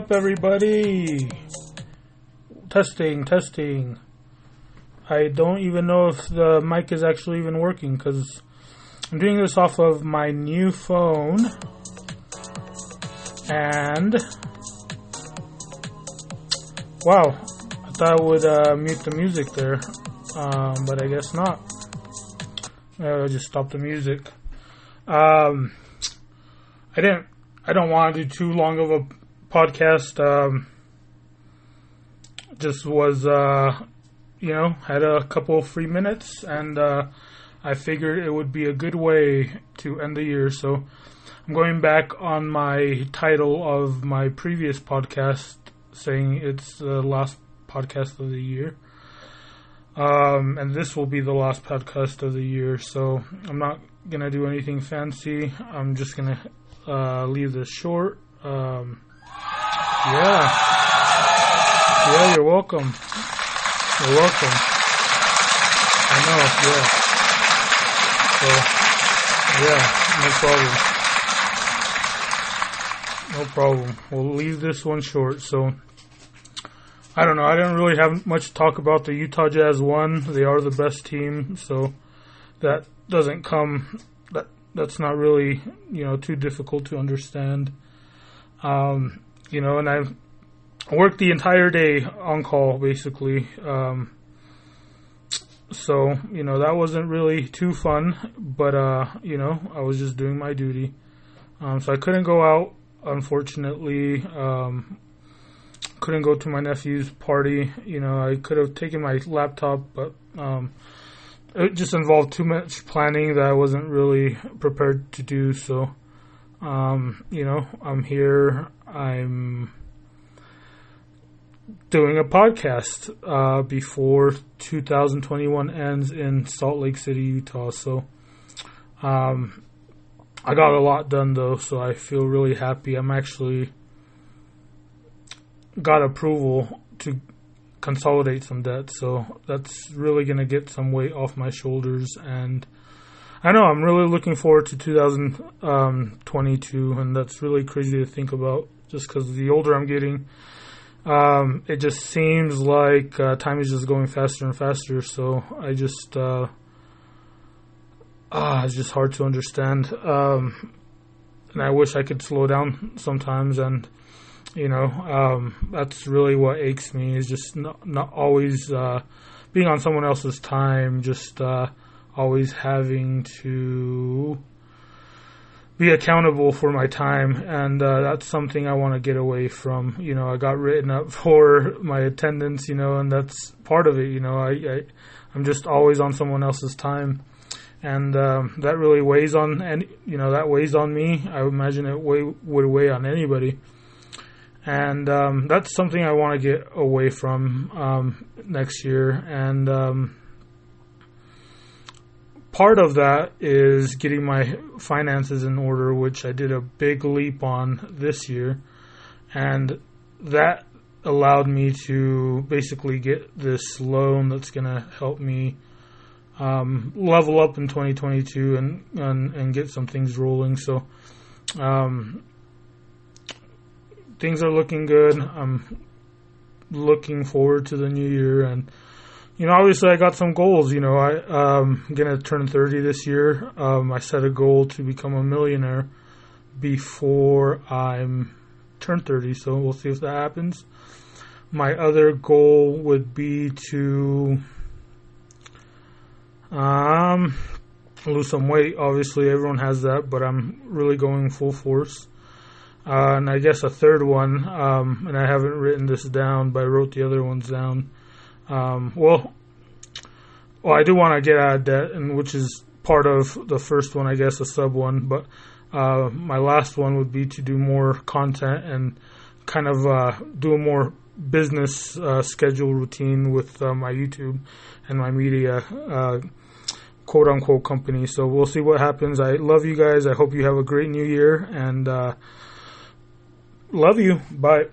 up, everybody? Testing, testing. I don't even know if the mic is actually even working because I'm doing this off of my new phone. And. Wow, I thought I would uh, mute the music there, um, but I guess not. I'll just stop the music. Um, I didn't. I don't want to do too long of a podcast. Um, just was, uh, you know, had a couple free minutes, and uh, I figured it would be a good way to end the year. So I'm going back on my title of my previous podcast, saying it's the last podcast of the year. Um, and this will be the last podcast of the year, so I'm not gonna do anything fancy. I'm just gonna uh, leave this short. Um, yeah, yeah, you're welcome. You're welcome. I know, yeah. So, yeah, no problem. No problem. We'll leave this one short. So, I don't know. I didn't really have much to talk about. The Utah Jazz won. They are the best team, so that doesn't come. That that's not really you know too difficult to understand. Um, you know, and I worked the entire day on call basically. Um, so you know that wasn't really too fun, but uh, you know I was just doing my duty. Um, so I couldn't go out, unfortunately. Um, couldn't go to my nephew's party. You know, I could have taken my laptop, but um, it just involved too much planning that I wasn't really prepared to do. So, um, you know, I'm here. I'm doing a podcast uh, before 2021 ends in Salt Lake City, Utah. So, um, I got a lot done though, so I feel really happy. I'm actually got approval to consolidate some debt, so that's really going to get some weight off my shoulders. And I know I'm really looking forward to 2022, and that's really crazy to think about. Just because the older I'm getting, um, it just seems like uh, time is just going faster and faster. So I just, uh, ah, it's just hard to understand. Um, and I wish I could slow down sometimes and you know um, that's really what aches me is just not, not always uh, being on someone else's time just uh, always having to be accountable for my time and uh, that's something i want to get away from. You know i got written up for my attendance you know and that's part of it you know. I, I i'm just always on someone else's time and um, that really weighs on and you know that weighs on me. I imagine it weigh, would weigh on anybody. And um, that's something I want to get away from um, next year. And um, part of that is getting my finances in order, which I did a big leap on this year, and that allowed me to basically get this loan that's going to help me um, level up in 2022 and, and and get some things rolling. So um, things are looking good. I'm looking forward to the new year, and you know, obviously, I got some goals. You know, I um, I'm gonna turn 30 this year. Um, I set a goal to become a millionaire before I'm turn 30, so we'll see if that happens. My other goal would be to um, lose some weight. Obviously, everyone has that, but I'm really going full force. Uh, and I guess a third one, um, and I haven't written this down, but I wrote the other ones down. Um, well, well, I do want to get out of debt, and which is part of the first one, I guess, a sub one. But uh, my last one would be to do more content and kind of uh, do a more business uh, schedule routine with uh, my YouTube and my media uh, quote unquote company. So we'll see what happens. I love you guys. I hope you have a great new year and Love you. Bye.